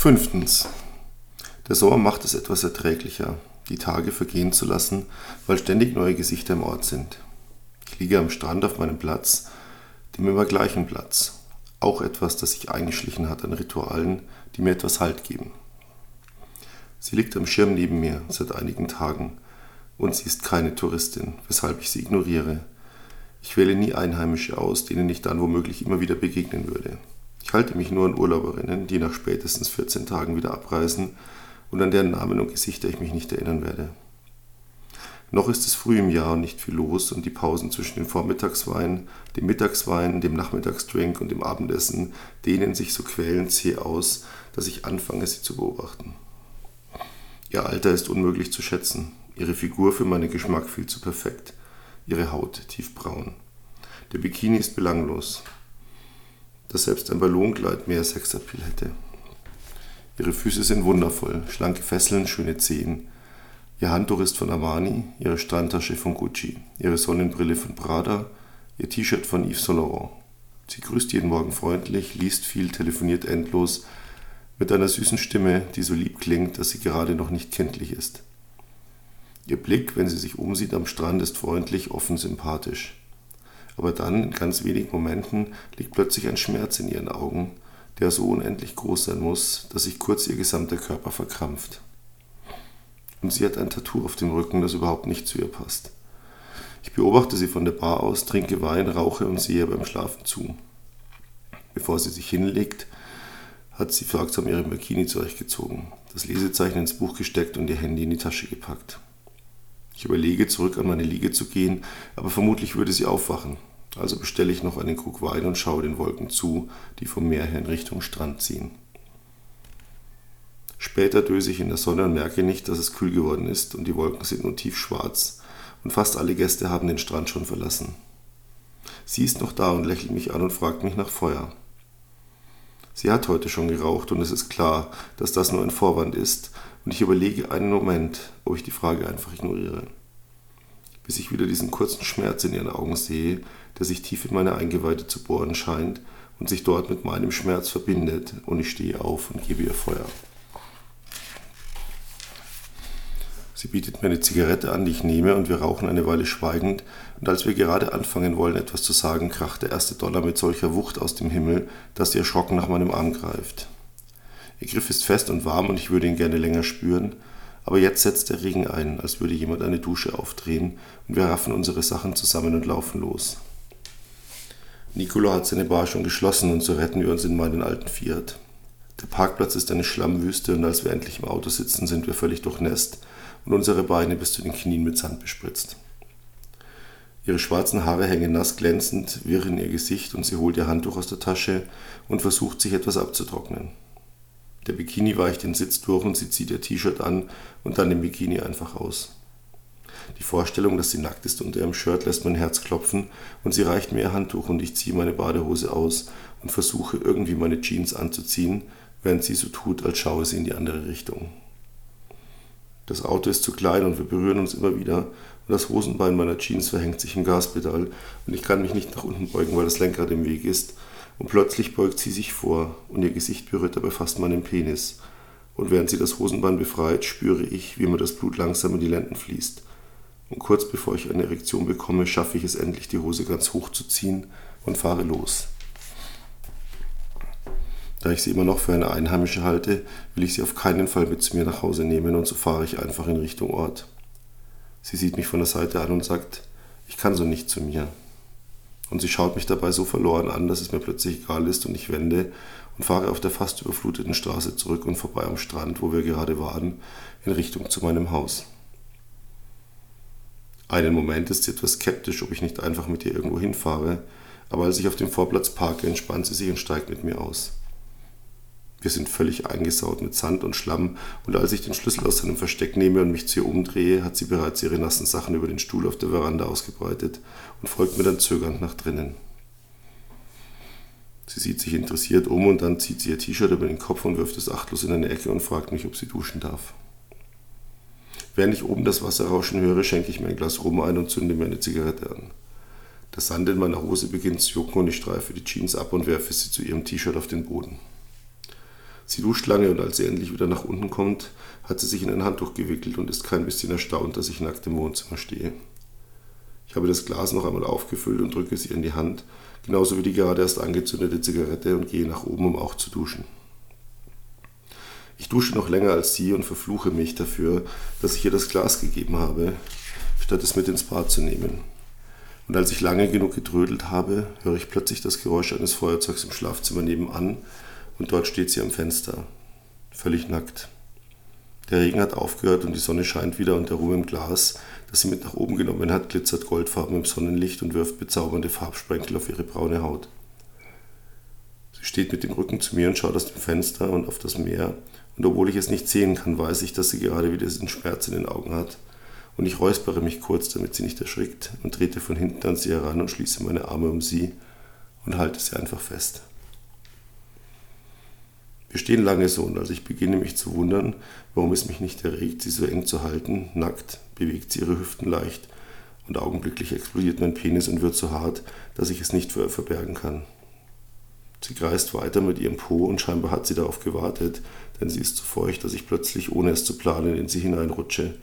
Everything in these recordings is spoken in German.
Fünftens. Der Sommer macht es etwas erträglicher, die Tage vergehen zu lassen, weil ständig neue Gesichter im Ort sind. Ich liege am Strand auf meinem Platz, dem immer gleichen Platz. Auch etwas, das sich eingeschlichen hat an Ritualen, die mir etwas Halt geben. Sie liegt am Schirm neben mir seit einigen Tagen und sie ist keine Touristin, weshalb ich sie ignoriere. Ich wähle nie Einheimische aus, denen ich dann womöglich immer wieder begegnen würde. Ich halte mich nur an Urlauberinnen, die nach spätestens 14 Tagen wieder abreisen und an deren Namen und Gesichter ich mich nicht erinnern werde. Noch ist es früh im Jahr und nicht viel los und die Pausen zwischen dem Vormittagswein, dem Mittagswein, dem Nachmittagsdrink und dem Abendessen dehnen sich so quälend zäh aus, dass ich anfange, sie zu beobachten. Ihr Alter ist unmöglich zu schätzen, ihre Figur für meinen Geschmack viel zu perfekt, ihre Haut tiefbraun. Der Bikini ist belanglos, dass selbst ein Ballonkleid mehr Sexappeal hätte. Ihre Füße sind wundervoll, schlanke Fesseln, schöne Zehen. Ihr Handtuch ist von Armani, ihre Strandtasche von Gucci, ihre Sonnenbrille von Prada, ihr T-Shirt von Yves Saint Laurent. Sie grüßt jeden Morgen freundlich, liest viel, telefoniert endlos, mit einer süßen Stimme, die so lieb klingt, dass sie gerade noch nicht kenntlich ist. Ihr Blick, wenn sie sich umsieht am Strand, ist freundlich, offen, sympathisch aber dann, in ganz wenigen Momenten, liegt plötzlich ein Schmerz in ihren Augen, der so unendlich groß sein muss, dass sich kurz ihr gesamter Körper verkrampft. Und sie hat ein Tattoo auf dem Rücken, das überhaupt nicht zu ihr passt. Ich beobachte sie von der Bar aus, trinke Wein, rauche und sehe beim Schlafen zu. Bevor sie sich hinlegt, hat sie sorgsam ihre Bikini zurechtgezogen, das Lesezeichen ins Buch gesteckt und ihr Handy in die Tasche gepackt. Ich überlege, zurück an meine Liege zu gehen, aber vermutlich würde sie aufwachen. Also bestelle ich noch einen Krug Wein und schaue den Wolken zu, die vom Meer her in Richtung Strand ziehen. Später döse ich in der Sonne und merke nicht, dass es kühl geworden ist und die Wolken sind nun tiefschwarz und fast alle Gäste haben den Strand schon verlassen. Sie ist noch da und lächelt mich an und fragt mich nach Feuer. Sie hat heute schon geraucht und es ist klar, dass das nur ein Vorwand ist und ich überlege einen Moment, ob ich die Frage einfach ignoriere. Bis ich wieder diesen kurzen Schmerz in ihren Augen sehe, der sich tief in meine Eingeweide zu bohren scheint und sich dort mit meinem Schmerz verbindet und ich stehe auf und gebe ihr Feuer. Sie bietet mir eine Zigarette an, die ich nehme, und wir rauchen eine Weile schweigend, und als wir gerade anfangen wollen, etwas zu sagen, kracht der erste Dollar mit solcher Wucht aus dem Himmel, dass sie erschrocken nach meinem Arm greift. Ihr Griff ist fest und warm und ich würde ihn gerne länger spüren, aber jetzt setzt der Regen ein, als würde jemand eine Dusche aufdrehen, und wir raffen unsere Sachen zusammen und laufen los. Nicolo hat seine Bar schon geschlossen und so retten wir uns in meinen alten Fiat. Der Parkplatz ist eine Schlammwüste und als wir endlich im Auto sitzen, sind wir völlig durchnässt und unsere Beine bis zu den Knien mit Sand bespritzt. Ihre schwarzen Haare hängen nass glänzend, wirr in ihr Gesicht und sie holt ihr Handtuch aus der Tasche und versucht sich etwas abzutrocknen. Der Bikini weicht den Sitz durch und sie zieht ihr T-Shirt an und dann den Bikini einfach aus. Die Vorstellung, dass sie nackt ist unter ihrem Shirt, lässt mein Herz klopfen und sie reicht mir ihr Handtuch und ich ziehe meine Badehose aus und versuche irgendwie meine Jeans anzuziehen, während sie so tut, als schaue sie in die andere Richtung. Das Auto ist zu klein und wir berühren uns immer wieder und das Hosenbein meiner Jeans verhängt sich im Gaspedal und ich kann mich nicht nach unten beugen, weil das Lenkrad im Weg ist. Und plötzlich beugt sie sich vor und ihr Gesicht berührt dabei fast meinen Penis. Und während sie das Hosenbein befreit, spüre ich, wie mir das Blut langsam in die Lenden fließt. Und kurz bevor ich eine Erektion bekomme, schaffe ich es endlich, die Hose ganz hoch zu ziehen und fahre los. Da ich sie immer noch für eine Einheimische halte, will ich sie auf keinen Fall mit zu mir nach Hause nehmen und so fahre ich einfach in Richtung Ort. Sie sieht mich von der Seite an und sagt, ich kann so nicht zu mir. Und sie schaut mich dabei so verloren an, dass es mir plötzlich egal ist und ich wende und fahre auf der fast überfluteten Straße zurück und vorbei am Strand, wo wir gerade waren, in Richtung zu meinem Haus. Einen Moment ist sie etwas skeptisch, ob ich nicht einfach mit ihr irgendwo hinfahre, aber als ich auf dem Vorplatz parke, entspannt sie sich und steigt mit mir aus. Wir sind völlig eingesaut mit Sand und Schlamm, und als ich den Schlüssel aus seinem Versteck nehme und mich zu ihr umdrehe, hat sie bereits ihre nassen Sachen über den Stuhl auf der Veranda ausgebreitet und folgt mir dann zögernd nach drinnen. Sie sieht sich interessiert um und dann zieht sie ihr T-Shirt über den Kopf und wirft es achtlos in eine Ecke und fragt mich, ob sie duschen darf. Während ich oben das Wasser rauschen höre, schenke ich mir ein Glas Rum ein und zünde mir eine Zigarette an. Der Sand in meiner Hose beginnt zu jucken und ich streife die Jeans ab und werfe sie zu ihrem T-Shirt auf den Boden. Sie duscht lange und als sie endlich wieder nach unten kommt, hat sie sich in ein Handtuch gewickelt und ist kein bisschen erstaunt, dass ich nackt im Wohnzimmer stehe. Ich habe das Glas noch einmal aufgefüllt und drücke sie in die Hand, genauso wie die gerade erst angezündete Zigarette und gehe nach oben, um auch zu duschen. Ich dusche noch länger als sie und verfluche mich dafür, dass ich ihr das Glas gegeben habe, statt es mit ins Bad zu nehmen. Und als ich lange genug gedrödelt habe, höre ich plötzlich das Geräusch eines Feuerzeugs im Schlafzimmer nebenan und dort steht sie am Fenster, völlig nackt. Der Regen hat aufgehört und die Sonne scheint wieder und der Rum im Glas, das sie mit nach oben genommen hat, glitzert goldfarben im Sonnenlicht und wirft bezaubernde Farbsprenkel auf ihre braune Haut. Sie steht mit dem Rücken zu mir und schaut aus dem Fenster und auf das Meer, und obwohl ich es nicht sehen kann, weiß ich, dass sie gerade wieder diesen Schmerz in den Augen hat. Und ich räuspere mich kurz, damit sie nicht erschrickt, und trete von hinten an sie heran und schließe meine Arme um sie und halte sie einfach fest. Wir stehen lange so und als ich beginne mich zu wundern, warum es mich nicht erregt, sie so eng zu halten, nackt, bewegt sie ihre Hüften leicht und augenblicklich explodiert mein Penis und wird so hart, dass ich es nicht für verbergen kann. Sie kreist weiter mit ihrem Po und scheinbar hat sie darauf gewartet, denn sie ist so feucht, dass ich plötzlich, ohne es zu planen, in sie hineinrutsche,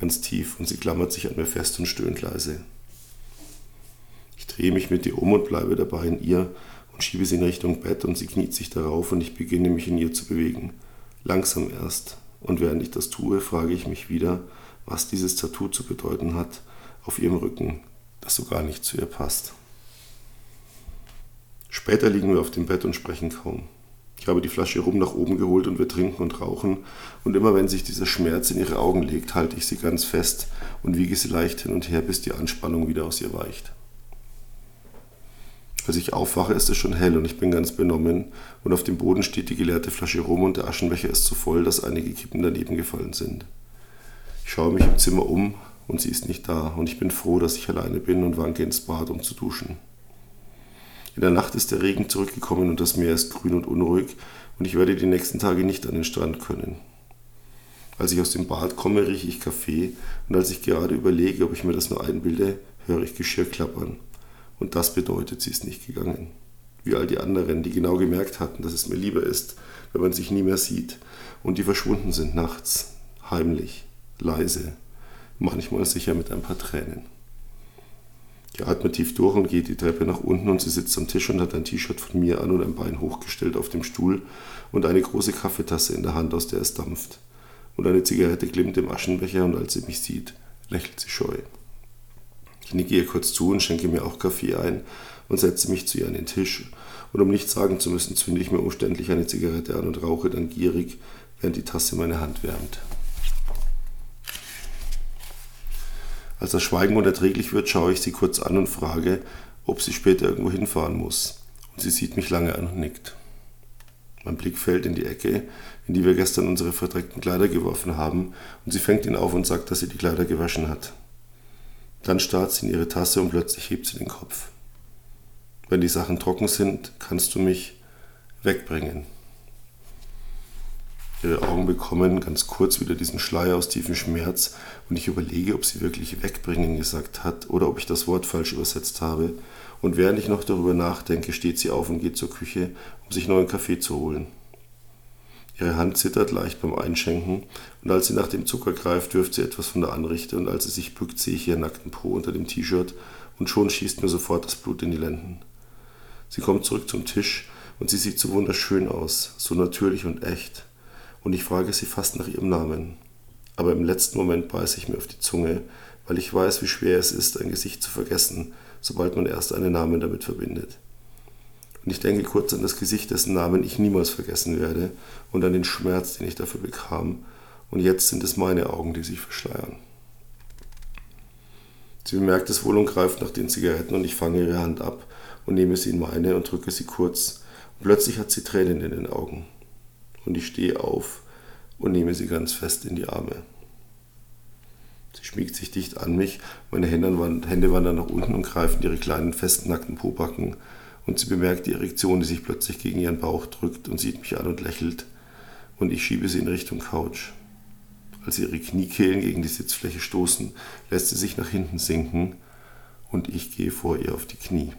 ganz tief, und sie klammert sich an mir fest und stöhnt leise. Ich drehe mich mit ihr um und bleibe dabei in ihr und schiebe sie in Richtung Bett und sie kniet sich darauf und ich beginne mich in ihr zu bewegen. Langsam erst. Und während ich das tue, frage ich mich wieder, was dieses Tattoo zu bedeuten hat auf ihrem Rücken, das so gar nicht zu ihr passt. Später liegen wir auf dem Bett und sprechen kaum. Ich habe die Flasche rum nach oben geholt und wir trinken und rauchen. Und immer wenn sich dieser Schmerz in ihre Augen legt, halte ich sie ganz fest und wiege sie leicht hin und her, bis die Anspannung wieder aus ihr weicht. Als ich aufwache, ist es schon hell und ich bin ganz benommen und auf dem Boden steht die geleerte Flasche rum und der Aschenbecher ist so voll, dass einige Kippen daneben gefallen sind. Ich schaue mich im Zimmer um und sie ist nicht da und ich bin froh, dass ich alleine bin und wanke ins Bad, um zu duschen. In der Nacht ist der Regen zurückgekommen und das Meer ist grün und unruhig und ich werde die nächsten Tage nicht an den Strand können. Als ich aus dem Bad komme, rieche ich Kaffee und als ich gerade überlege, ob ich mir das nur einbilde, höre ich Geschirr klappern. Und das bedeutet, sie ist nicht gegangen. Wie all die anderen, die genau gemerkt hatten, dass es mir lieber ist, wenn man sich nie mehr sieht. Und die verschwunden sind nachts, heimlich, leise, manchmal sicher mit ein paar Tränen. Ich atme tief durch und gehe die Treppe nach unten und sie sitzt am Tisch und hat ein T-Shirt von mir an und ein Bein hochgestellt auf dem Stuhl und eine große Kaffeetasse in der Hand, aus der es dampft. Und eine Zigarette glimmt im Aschenbecher und als sie mich sieht, lächelt sie scheu. Ich nicke ihr kurz zu und schenke mir auch Kaffee ein und setze mich zu ihr an den Tisch. Und um nichts sagen zu müssen, zünde ich mir umständlich eine Zigarette an und rauche dann gierig, während die Tasse meine Hand wärmt. Als das Schweigen unerträglich wird, schaue ich sie kurz an und frage, ob sie später irgendwo hinfahren muss. Und sie sieht mich lange an und nickt. Mein Blick fällt in die Ecke, in die wir gestern unsere verdreckten Kleider geworfen haben, und sie fängt ihn auf und sagt, dass sie die Kleider gewaschen hat. Dann starrt sie in ihre Tasse und plötzlich hebt sie den Kopf. Wenn die Sachen trocken sind, kannst du mich wegbringen. Ihre Augen bekommen ganz kurz wieder diesen Schleier aus tiefem Schmerz und ich überlege, ob sie wirklich wegbringen gesagt hat oder ob ich das Wort falsch übersetzt habe. Und während ich noch darüber nachdenke, steht sie auf und geht zur Küche, um sich neuen Kaffee zu holen. Ihre Hand zittert leicht beim Einschenken und als sie nach dem Zucker greift, wirft sie etwas von der Anrichte und als sie sich bückt, sehe ich ihren nackten Po unter dem T-Shirt und schon schießt mir sofort das Blut in die Lenden. Sie kommt zurück zum Tisch und sie sieht so wunderschön aus, so natürlich und echt. Und ich frage sie fast nach ihrem Namen. Aber im letzten Moment beiße ich mir auf die Zunge, weil ich weiß, wie schwer es ist, ein Gesicht zu vergessen, sobald man erst einen Namen damit verbindet. Und ich denke kurz an das Gesicht, dessen Namen ich niemals vergessen werde und an den Schmerz, den ich dafür bekam. Und jetzt sind es meine Augen, die sich verschleiern. Sie bemerkt es wohl und greift nach den Zigaretten und ich fange ihre Hand ab und nehme sie in meine und drücke sie kurz. Und plötzlich hat sie Tränen in den Augen. Und ich stehe auf und nehme sie ganz fest in die Arme. Sie schmiegt sich dicht an mich, meine Hände wandern nach unten und greifen ihre kleinen, festen, nackten Pobacken und sie bemerkt die Erektion, die sich plötzlich gegen ihren Bauch drückt und sieht mich an und lächelt und ich schiebe sie in Richtung Couch. Als ihre Kniekehlen gegen die Sitzfläche stoßen, lässt sie sich nach hinten sinken und ich gehe vor ihr auf die Knie.